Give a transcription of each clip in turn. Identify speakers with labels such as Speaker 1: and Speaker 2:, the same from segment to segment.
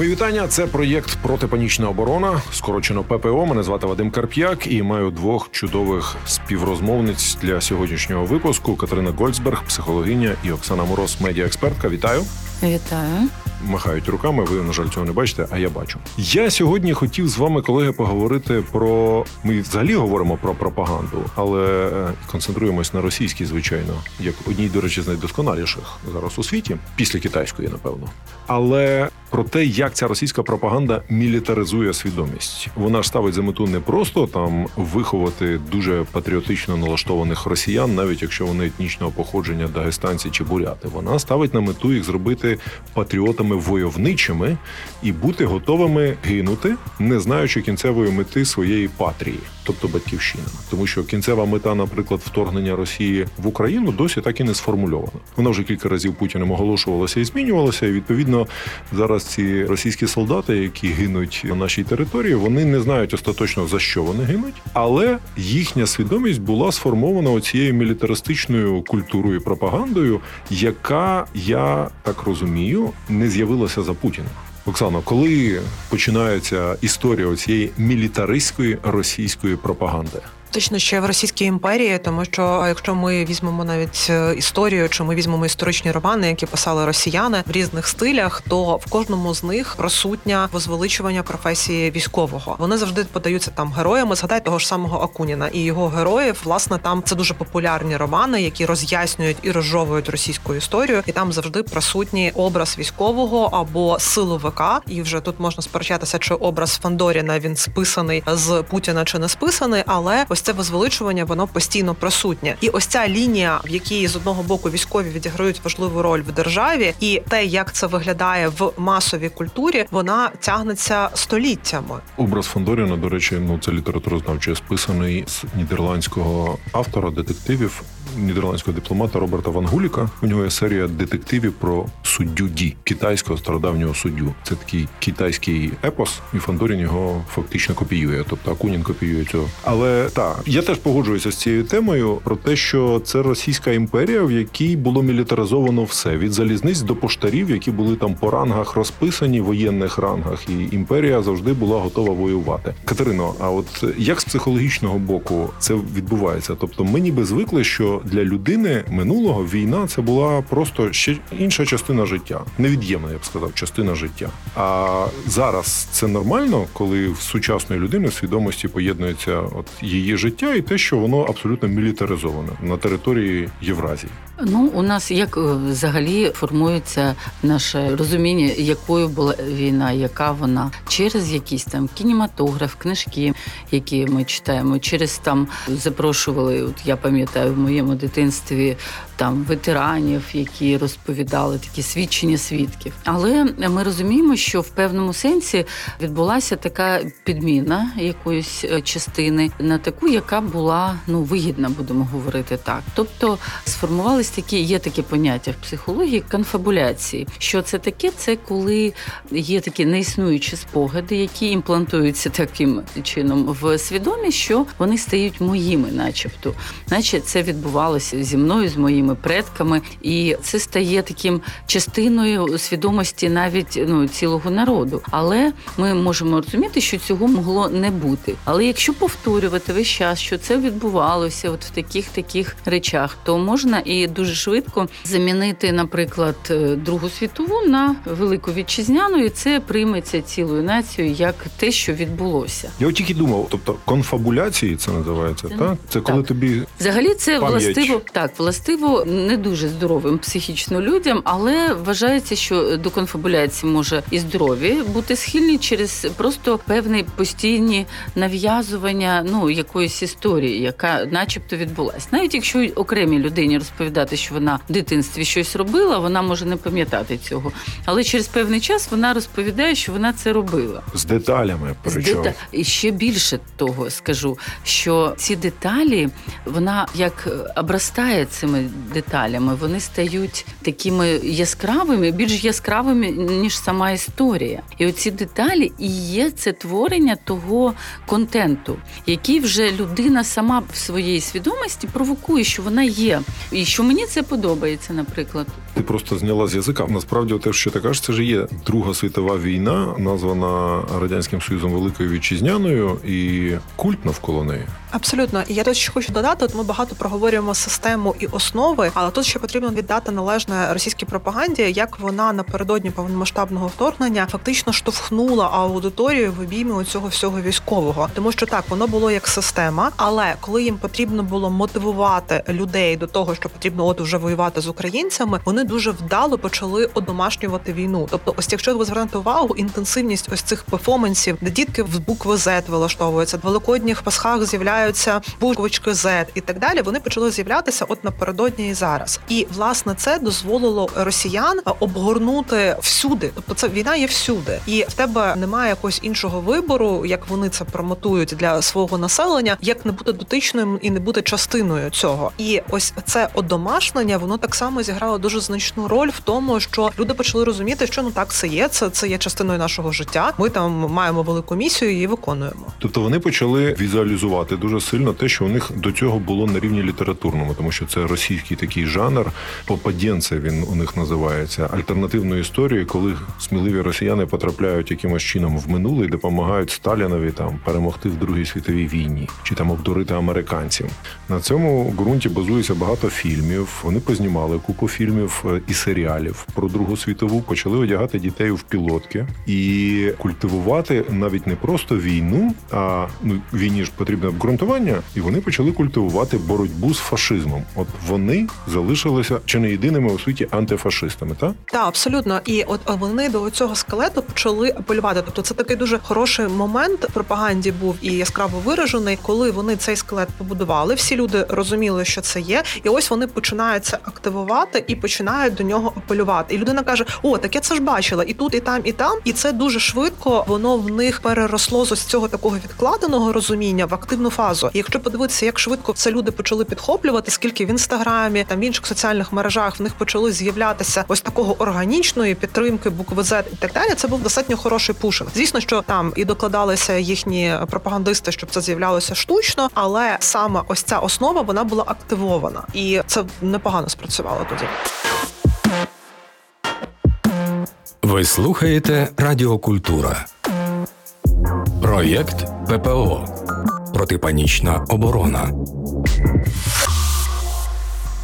Speaker 1: Мої вітання. Це проєкт протипанічна оборона, скорочено ППО. Мене звати Вадим Карп'як і маю двох чудових співрозмовниць для сьогоднішнього випуску: Катерина Гольцберг, психологиня, і Оксана Мороз, медіаекспертка. Вітаю.
Speaker 2: Вітаю.
Speaker 1: Махають руками. Ви на жаль цього не бачите, а я бачу. Я сьогодні хотів з вами, колеги, поговорити про. Ми взагалі говоримо про пропаганду, але е, концентруємось на російській, звичайно, як одній, до речі, з найдосконаліших зараз у світі, після китайської, напевно. Але про те, як ця російська пропаганда мілітаризує свідомість. Вона ж ставить за мету не просто там виховати дуже патріотично налаштованих росіян, навіть якщо вони етнічного походження дагестанці чи буряти. Вона ставить на мету їх зробити патріотами войовничими і бути готовими гинути, не знаючи кінцевої мети своєї патрії, тобто батьківщини, тому що кінцева мета, наприклад, вторгнення Росії в Україну досі так і не сформульована. Вона вже кілька разів Путіним оголошувалася і змінювалася. І відповідно зараз ці російські солдати, які гинуть на нашій території, вони не знають остаточно за що вони гинуть, але їхня свідомість була сформована оцією мілітаристичною культурою і пропагандою, яка я так розумію, не з'явилася за Путіна. Оксано, коли починається історія цієї мілітаристської російської пропаганди?
Speaker 3: Точно ще в Російській імперії, тому що якщо ми візьмемо навіть е, історію, чи ми візьмемо історичні романи, які писали росіяни в різних стилях, то в кожному з них присутня возвеличування професії військового. Вони завжди подаються там героями. Згадай того ж самого Акуніна і його героїв. Власне, там це дуже популярні романи, які роз'яснюють і розжовують російську історію, і там завжди присутній образ військового або силовика. І вже тут можна сперечатися, чи образ Фандоріна він списаний з Путіна чи не списаний, але ось ось це возвеличування, воно постійно присутнє. І ось ця лінія, в якій з одного боку військові відіграють важливу роль в державі, і те, як це виглядає в масовій культурі, вона тягнеться століттями.
Speaker 1: Образ Фандоріна, до речі, ну це літературознавче списаний з нідерландського автора детективів нідерландського дипломата Роберта Ван Гуліка. У нього є серія детективів про суддю Ді, китайського стародавнього суддю. Це такий китайський епос, і Фандорін його фактично копіює. Тобто Акунін копіює цього. Але так, я теж погоджуюся з цією темою про те, що це Російська імперія, в якій було мілітаризовано все від залізниць до поштарів, які були там по рангах розписані, воєнних рангах, і імперія завжди була готова воювати. Катерино, а от як з психологічного боку це відбувається? Тобто, ми ніби звикли, що для людини минулого війна це була просто ще інша частина життя, невід'ємна, я б сказав, частина життя. А зараз це нормально, коли в сучасної людини в свідомості поєднується от її життя і те, що воно абсолютно мілітаризоване на території Євразії.
Speaker 2: Ну, у нас як е, взагалі формується наше розуміння, якою була війна, яка вона через якийсь там кінематограф, книжки, які ми читаємо, через там запрошували. От я пам'ятаю в моєму дитинстві там ветеранів, які розповідали такі свідчення свідків. Але ми розуміємо, що в певному сенсі відбулася така підміна якоїсь е, частини на таку, яка була ну вигідна, будемо говорити так. Тобто сформувались такі, є такі поняття в психології конфабуляції. Що це таке? Це коли є такі неіснуючі спогади, які імплантуються таким чином в свідомість, що вони стають моїми, начебто, наче це відбувалося зі мною, з моїми предками, і це стає таким частиною свідомості навіть ну цілого народу. Але ми можемо розуміти, що цього могло не бути. Але якщо повторювати весь час, що це відбувалося, от в таких таких речах, то можна і дуже швидко замінити, наприклад, е, Другу світову на велику вітчизняну, і це прийметься цілою нацією як те, що відбулося.
Speaker 1: Я от тільки думав, тобто конфабуляції це називається, це, так? Це коли
Speaker 2: так.
Speaker 1: тобі
Speaker 2: взагалі це
Speaker 1: пам'ять.
Speaker 2: властиво так, властиво не дуже здоровим психічно людям, але вважається, що до конфабуляції може і здорові бути схильні через просто певні постійні нав'язування ну якоїсь якоїсь історії, яка, начебто, відбулась. Навіть якщо окремій людині розповідати, що вона в дитинстві щось робила, вона може не пам'ятати цього. Але через певний час вона розповідає, що вона це робила.
Speaker 1: З деталями.
Speaker 2: З
Speaker 1: Причому.
Speaker 2: дета- І ще більше того скажу, що ці деталі вона як обростає цими деталями, вони стають такими яскравими, більш яскравими ніж сама історія. І оці деталі і є це творення того контенту, який вже людина сама в своїй свідомості провокує, що вона є, і що мені це подобається, наприклад.
Speaker 1: Ти просто зняла з язика. Насправді, те, що ти кажеш, це ж є Друга світова війна, названа радянським союзом Великою Вітчизняною, і культ навколо неї.
Speaker 3: Абсолютно, і я тут ще хочу додати. От ми багато проговорюємо систему і основи, але тут ще потрібно віддати належне російській пропаганді, як вона напередодні повномасштабного вторгнення фактично штовхнула аудиторію в обійми цього всього військового, тому що так воно було як система, але коли їм потрібно було мотивувати людей до того, що потрібно от вже воювати з українцями, вони дуже вдало почали одомашнювати війну. Тобто, ось якщо ви звернете увагу, інтенсивність ось цих перформансів, де дітки в букви Z вилаштовуються, в великодніх пасхах з'являються буквочки Z і так далі. Вони почали з'являтися от напередодні і зараз. І власне це дозволило росіян обгорнути всюди. Тобто, це війна є всюди, і в тебе немає якогось іншого вибору, як вони це промотують для свого населення, як не бути дотичним і не бути частиною цього. І ось це одомашнення, воно так само зіграло дуже значну роль в тому, що люди почали розуміти, що ну так це є. Це це є частиною нашого життя. Ми там маємо велику місію і виконуємо.
Speaker 1: Тобто вони почали візуалізувати дуже сильно те, що у них до цього було на рівні літературному, тому що це російський такий жанр, попадєнце він у них називається альтернативної історії, коли сміливі росіяни потрапляють якимось чином в минуле і допомагають Сталінові там перемогти в Другій світовій війні чи там обдурити американців. На цьому ґрунті базується багато фільмів. Вони познімали купу фільмів е, і серіалів про Другу світову, почали одягати дітей в пілотки і культивувати навіть не просто війну, а ну війні ж потрібне обґрунтування, і вони почали культивувати боротьбу з фашизмом. От вони залишилися чи не єдиними у світі антифашистами, так?
Speaker 3: Так, абсолютно. І от вони до цього скелету почали апелювати. Тобто, це такий дуже хороший момент в пропаганді був і яскраво виражений, коли вони цей скелет побудували. Всі люди розуміли, що це є, і ось вони починають це активувати і починають до нього апелювати. І людина каже: О, так я це ж бачила, і тут, і там, і там. І це дуже швидко воно в них переросло з ось цього такого відкладеного розуміння в активну фазу. І якщо подивитися, як швидко це люди почали підхоплювати, скільки в інстаграмі, там в інших соціальних мережах в них почали з'являтися ось такого органічної підтримки букви Z і так далі. Це був достатньо хороший пушинг. Звісно, що там і докладалися їхні пропагандисти, щоб це з'являлося штучно, але саме ось ця основа вона була активована, і це непогано спрацювало тоді.
Speaker 4: Ви слухаєте Радіокультура. Проєкт ППО. Протипанічна оборона.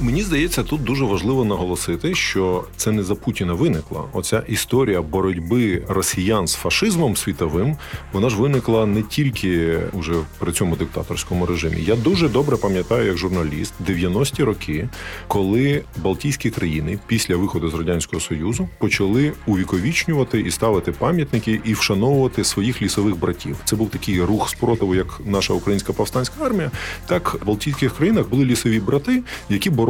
Speaker 1: Мені здається, тут дуже важливо наголосити, що це не за Путіна виникла. Оця історія боротьби росіян з фашизмом світовим, вона ж виникла не тільки уже при цьому диктаторському режимі. Я дуже добре пам'ятаю, як журналіст 90-ті роки, коли Балтійські країни після виходу з радянського союзу почали увіковічнювати і ставити пам'ятники і вшановувати своїх лісових братів. Це був такий рух спротиву, як наша українська повстанська армія. Так в Балтійських країнах були лісові брати, які боролися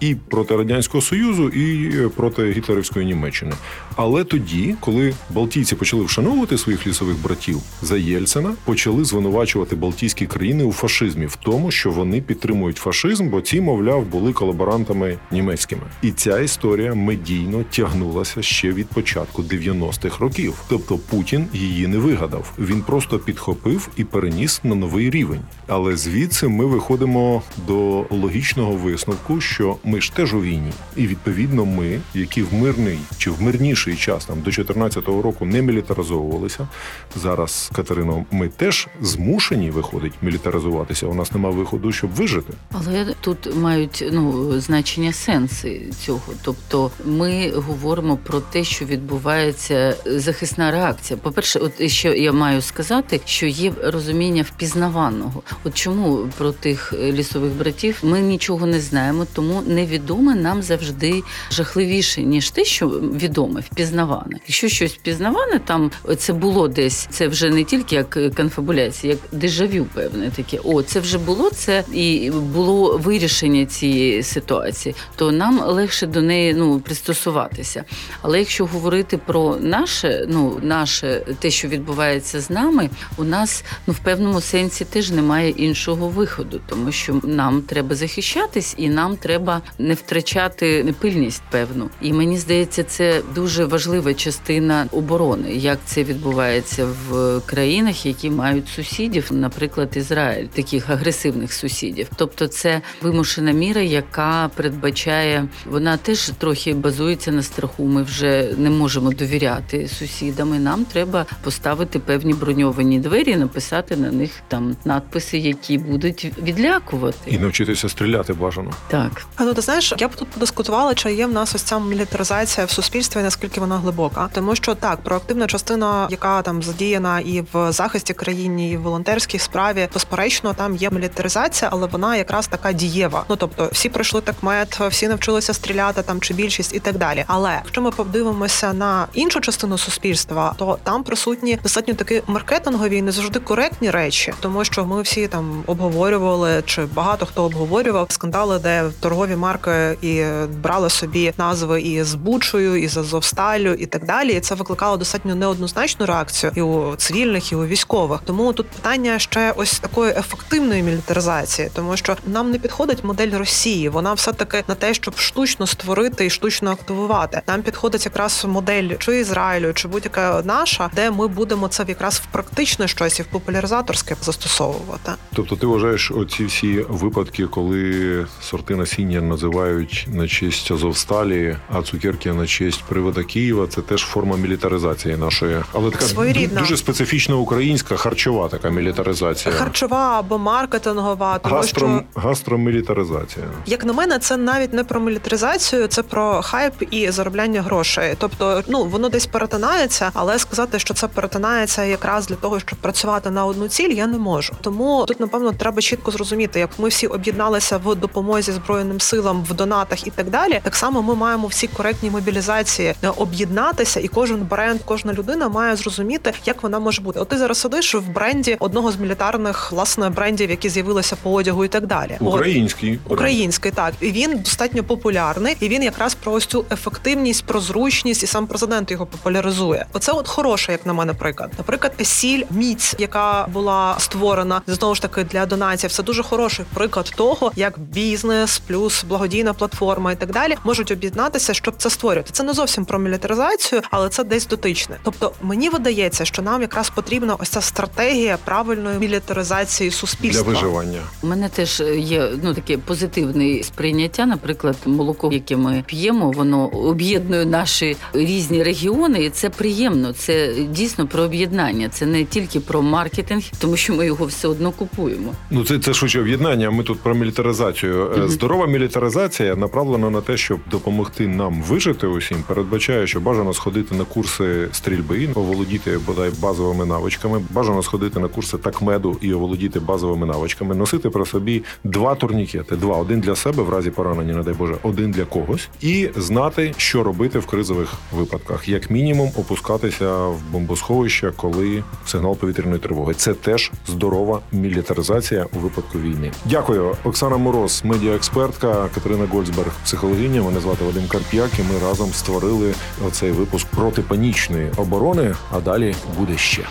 Speaker 1: і проти радянського союзу, і проти гітлерівської Німеччини. Але тоді, коли Балтійці почали вшановувати своїх лісових братів за Єльцина, почали звинувачувати Балтійські країни у фашизмі, в тому, що вони підтримують фашизм, бо ці, мовляв, були колаборантами німецькими. І ця історія медійно тягнулася ще від початку 90-х років. Тобто Путін її не вигадав. Він просто підхопив і переніс на новий рівень. Але звідси ми виходимо до логічного висновку, що ми ж теж у війні, і відповідно ми, які в мирний чи в мирніший час там до 14-го року не мілітаризовувалися. Зараз Катерино, ми теж змушені виходить мілітаризуватися. У нас нема виходу, щоб вижити.
Speaker 2: Але тут мають ну значення сенси цього. Тобто, ми говоримо про те, що відбувається захисна реакція. По перше, от ще я маю сказати, що є розуміння впізнаваного. От чому про тих лісових братів ми нічого не знаємо. Знаємо, тому невідоме нам завжди жахливіше, ніж те, що відоме, впізнаване. Якщо щось впізнаване, там це було десь, це вже не тільки як конфабуляція, як дежавю, певне таке. О, це вже було це і було вирішення цієї ситуації, то нам легше до неї ну пристосуватися. Але якщо говорити про наше, ну наше те, що відбувається з нами, у нас ну в певному сенсі теж немає іншого виходу, тому що нам треба захищатись, і нам треба не втрачати пильність певну. І мені здається, це дуже важлива частина оборони, як це відбувається в країнах, які мають сусідів, наприклад, Ізраїль, таких агресивних сусідів. Тобто, це вимушена міра, яка передбачає, вона теж трохи базується на страху. Ми вже не можемо довіряти сусідам. і Нам треба поставити певні броньовані двері, написати на них там надписи, які будуть відлякувати,
Speaker 1: і навчитися стріляти бажано.
Speaker 2: Так,
Speaker 3: а ну ти знаєш, я б тут подискутувала, чи є в нас ось ця мілітаризація в суспільстві, наскільки вона глибока, тому що так, проактивна частина, яка там задіяна і в захисті країни, і в волонтерській справі, безперечно, там є мілітаризація, але вона якраз така дієва. Ну тобто, всі пройшли так мет, всі навчилися стріляти там чи більшість і так далі. Але якщо ми подивимося на іншу частину суспільства, то там присутні достатньо такі маркетингові і не завжди коректні речі, тому що ми всі там обговорювали, чи багато хто обговорював скандали, де торгові марки і брали собі назви і з Бучою, і з Азовсталю, і так далі. І це викликало достатньо неоднозначну реакцію і у цивільних, і у військових. Тому тут питання ще ось такої ефективної мілітаризації, тому що нам не підходить модель Росії. Вона все таки на те, щоб штучно створити і штучно активувати. Нам підходить якраз модель чи Ізраїлю, чи будь-яка наша, де ми будемо це якраз в практичне щось і в популяризаторське застосовувати.
Speaker 1: Тобто, ти вважаєш оці всі випадки, коли сорти насіння називають на честь Азовсталі, а цукерки на честь привода Києва, це теж форма мілітаризації нашої, але така
Speaker 3: Своєрідна.
Speaker 1: дуже специфічна українська харчова така мілітаризація.
Speaker 3: Харчова або маркетингова, тому
Speaker 1: Гастро...
Speaker 3: що
Speaker 1: гастромілітаризація.
Speaker 3: як на мене, це навіть не про мілітаризацію, це про хайп і заробляння грошей. Тобто, ну воно десь перетинається, але сказати, що це перетинається якраз для того, щоб працювати на одну ціль, я не можу. Тому тут, напевно, треба чітко зрозуміти, як ми всі об'єдналися в допомозі збройним силам в донатах і так далі. Так само ми маємо всі коректні мобілізації е, об'єднатися, і кожен бренд, кожна людина має зрозуміти, як вона може бути. От ти зараз сидиш в бренді одного з мілітарних власне брендів, які з'явилися по одягу і так далі. От.
Speaker 1: Український
Speaker 3: Український, так і він достатньо популярний, і він якраз про ось цю ефективність, про зручність, і сам президент його популяризує. Оце от хороше, як на мене, приклад. Наприклад, сіль міць, яка була створена знову ж таки для донатів. Це дуже хороший приклад того, як бізнес плюс благодійна платформа і так далі можуть об'єднатися, щоб це створювати. Це не зовсім про мілітаризацію, але це десь дотичне. Тобто мені видається, що нам якраз потрібна ось ця стратегія правильної мілітаризації
Speaker 1: для
Speaker 3: суспільства.
Speaker 1: виживання.
Speaker 2: У мене теж є ну таке позитивне сприйняття. Наприклад, молоко, яке ми п'ємо, воно об'єднує наші різні регіони, і це приємно. Це дійсно про об'єднання. Це не тільки про маркетинг, тому що ми його все одно купуємо.
Speaker 1: Ну це це швидше об'єднання. Ми тут про мілітаризацію. Е, Здорова мілітаризація направлена на те, щоб допомогти нам вижити усім. Передбачає, що бажано сходити на курси стрільби, оволодіти бодай базовими навичками. Бажано сходити на курси такмеду і оволодіти базовими навичками, носити при собі два турнікети: два один для себе в разі поранення, не дай Боже, один для когось, і знати, що робити в кризових випадках, як мінімум, опускатися в бомбосховища, коли сигнал повітряної тривоги. Це теж здорова мілітаризація у випадку війни. Дякую, Оксана Мороз, медіаекспертка, Катерина Гольцберг, психологиня. Мене звати Вадим Карп'як. І ми разом створили оцей випуск протипанічної оборони. А далі буде ще.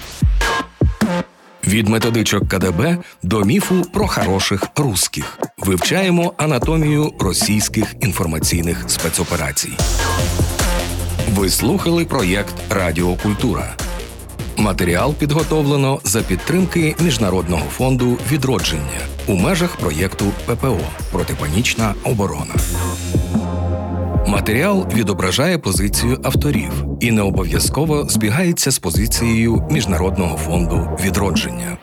Speaker 4: Від методичок КДБ до міфу про хороших русських. Вивчаємо анатомію російських інформаційних спецоперацій. Ви слухали проєкт Радіокультура. Матеріал підготовлено за підтримки Міжнародного фонду відродження у межах проєкту ППО Протипанічна оборона. Матеріал відображає позицію авторів і не обов'язково збігається з позицією Міжнародного фонду відродження.